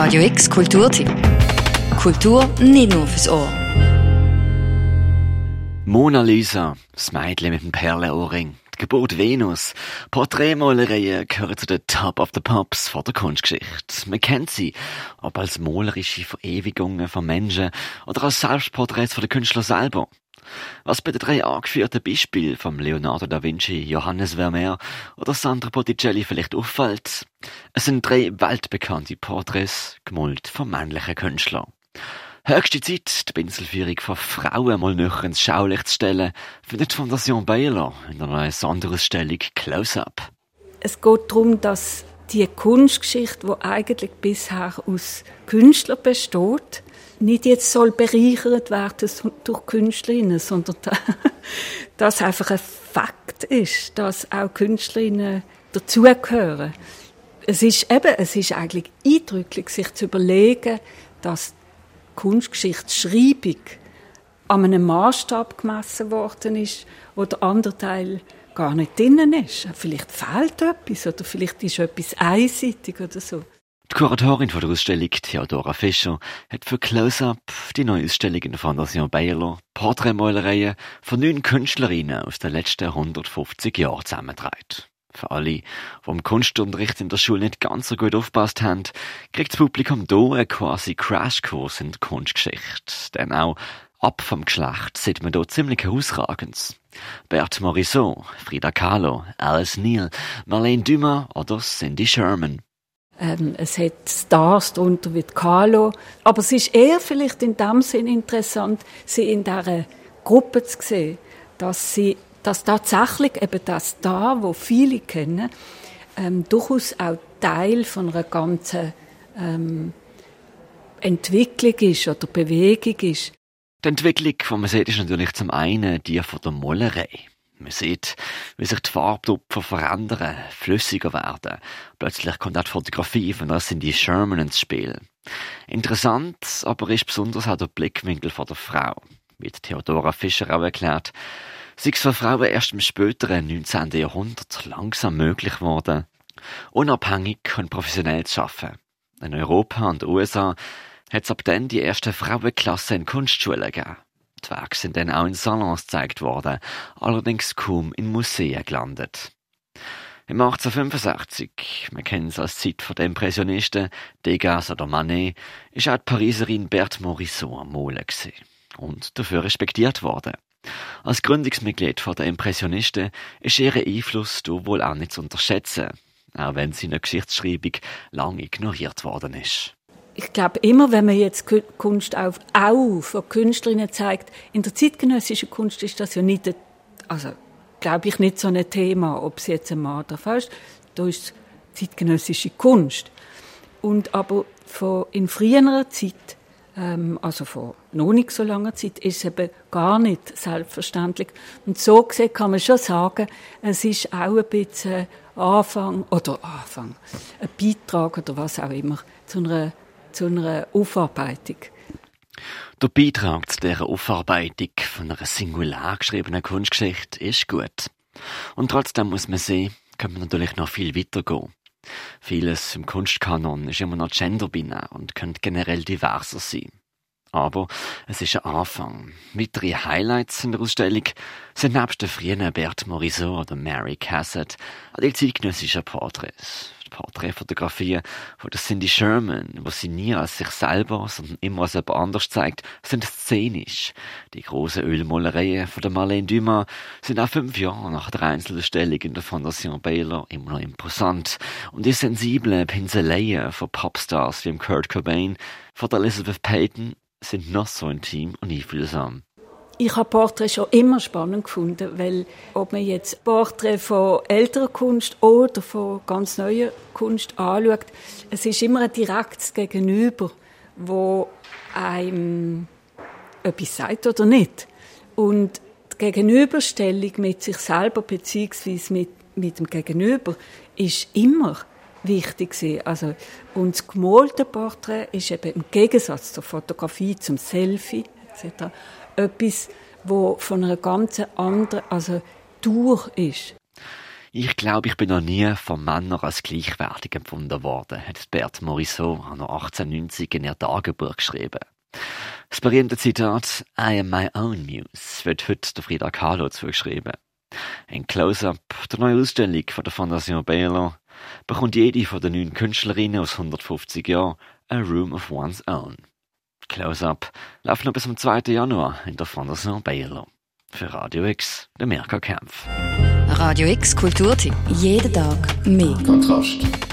Radio X Kulturtipp. Kultur nicht nur fürs Ohr. Mona Lisa, das Mädchen mit dem Perlenohrring. Die Geburt Venus. Porträtmalereien gehören zu den Top of the Pops von der Kunstgeschichte. Man kennt sie, ob als malerische Verewigungen von Menschen oder als Selbstporträts von den Künstlern selber. Was bei den drei angeführten Beispielen von Leonardo da Vinci, Johannes Vermeer oder Sandro Botticelli vielleicht auffällt, es sind drei weltbekannte Porträts, gemalt von männlichen Künstlern. Höchste Zeit, die Pinselführung von Frauen mal näher ins Schaulicht zu stellen, findet die Fondation Baylor in neuen Sonderausstellung Close-Up. Es geht darum, dass die Kunstgeschichte, die eigentlich bisher aus Künstlern besteht, nicht jetzt soll bereichert werden durch Künstlerinnen, sondern dass einfach ein Fakt ist, dass auch Künstlerinnen dazugehören. Es ist eben, es ist eigentlich eindrücklich, sich zu überlegen, dass Kunstgeschichtsschreibung an einem Maßstab gemessen worden ist, wo der andere Teil gar nicht drinnen ist. Vielleicht fehlt etwas oder vielleicht ist etwas einseitig oder so. Die Kuratorin von der Ausstellung, Theodora Fischer, hat für Close-Up die neue Ausstellung in der Fondation Bayerler Porträtmalereien von neun Künstlerinnen aus den letzten 150 Jahren zusammengetragen. Für alle, die im Kunstunterricht in der Schule nicht ganz so gut aufgepasst haben, kriegt das Publikum hier einen quasi Crashkurs in der Kunstgeschichte. Denn auch ab vom Geschlecht sieht man hier ziemlich herausragend. Bert Morisot, Frida Kahlo, Alice Neal, Marlene Dumas oder Cindy Sherman. Ähm, es hat Stars darunter wie Kahlo. Aber es ist eher vielleicht in dem Sinn interessant, sie in dieser Gruppe zu sehen, dass sie, dass tatsächlich eben das da, wo viele kennen, ähm, durchaus auch Teil von einer ganzen ähm, Entwicklung ist oder Bewegung ist. Die Entwicklung, die man sieht, ist natürlich zum einen die von der Malerei. Man sieht, wie sich die Farbtupfer verändern, flüssiger werden. Plötzlich kommt auch die Fotografie von das sind die Sherman ins Spiel. Interessant aber ist besonders auch der Blickwinkel von der Frau. Wie Theodora Fischer auch erklärt, sei es für Frauen erst im späteren 19. Jahrhundert langsam möglich geworden, unabhängig und professionell zu arbeiten. In Europa und den USA hat es ab dann die ersten Frauenklassen in Kunstschulen gegeben. Die Werke sind dann auch in Salons gezeigt worden, allerdings kaum in Museen gelandet. Im 1865, man kennt es als Zeit der Impressionisten, Degas oder Manet, ist auch die Pariserin Berthe Morisot am Malen und dafür respektiert worden. Als Gründungsmitglied der Impressionisten ist ihr Einfluss da wohl auch nicht zu unterschätzen, auch wenn sie in der Geschichtsschreibung lange ignoriert worden ist ich glaube immer, wenn man jetzt Kunst auch, auch von Künstlerinnen zeigt, in der zeitgenössischen Kunst ist das ja nicht, also glaube ich nicht so ein Thema, ob es jetzt ein Mann oder ist. Da ist zeitgenössische Kunst. Und aber von, in früherer Zeit, ähm, also vor noch nicht so langer Zeit, ist es eben gar nicht selbstverständlich. Und so gesehen kann man schon sagen, es ist auch ein bisschen Anfang, oder Anfang, ein Beitrag oder was auch immer, zu einer zu einer Aufarbeitung. Der Beitrag zu dieser Aufarbeitung von einer singular geschriebenen Kunstgeschichte ist gut. Und trotzdem muss man sehen, könnte man natürlich noch viel weiter gehen. Vieles im Kunstkanon ist immer noch genderbinär und könnte generell diverser sein. Aber es ist ein Anfang. Weitere Highlights in der Ausstellung sind nebst der frühen Bert Morisot oder Mary Cassatt auch die zeitgenössischen Porträts. Porträtfotografien von der Cindy Sherman, wo sie nie als sich selber, sondern immer als jemand anders zeigt, sind szenisch. Die großen Ölmalereien von der Marlene Dumas sind auch fünf Jahre nach der Einzelausstellung in der Fondation Baylor immer noch imposant. Und die sensiblen Pinseleien von Popstars wie Kurt Cobain, von der Elizabeth Payton sind noch so intim und einfühlsam. Ich habe Porträts schon immer spannend gefunden, weil ob man jetzt Porträts von älterer Kunst oder von ganz neuer Kunst anschaut, es ist immer ein direktes Gegenüber, wo einem etwas sagt oder nicht. Und die Gegenüberstellung mit sich selber beziehungsweise mit, mit dem Gegenüber ist immer wichtig gewesen. Also, und das gemalte Porträt ist eben im Gegensatz zur Fotografie, zum Selfie etc. etwas, wo von einer ganz anderen, also durch ist. Ich glaube, ich bin noch nie von Männern als gleichwertig empfunden worden, hat Bert Morisot an 1890 in ihr Tagebuch geschrieben. Das berühmte Zitat I am my own muse wird heute der Frida Kahlo zugeschrieben. Ein Close-up der neuen Ausstellung von der Fondation Baylor bekommt jede von den neun Künstlerinnen aus 150 Jahren A Room of One's Own. Close-up läuft noch bis zum 2. Januar in der Fondation Baylor. Für Radio X, der Mirka Kempf. Radio X Kulturtipp. Jeden Tag mehr. Kontrast.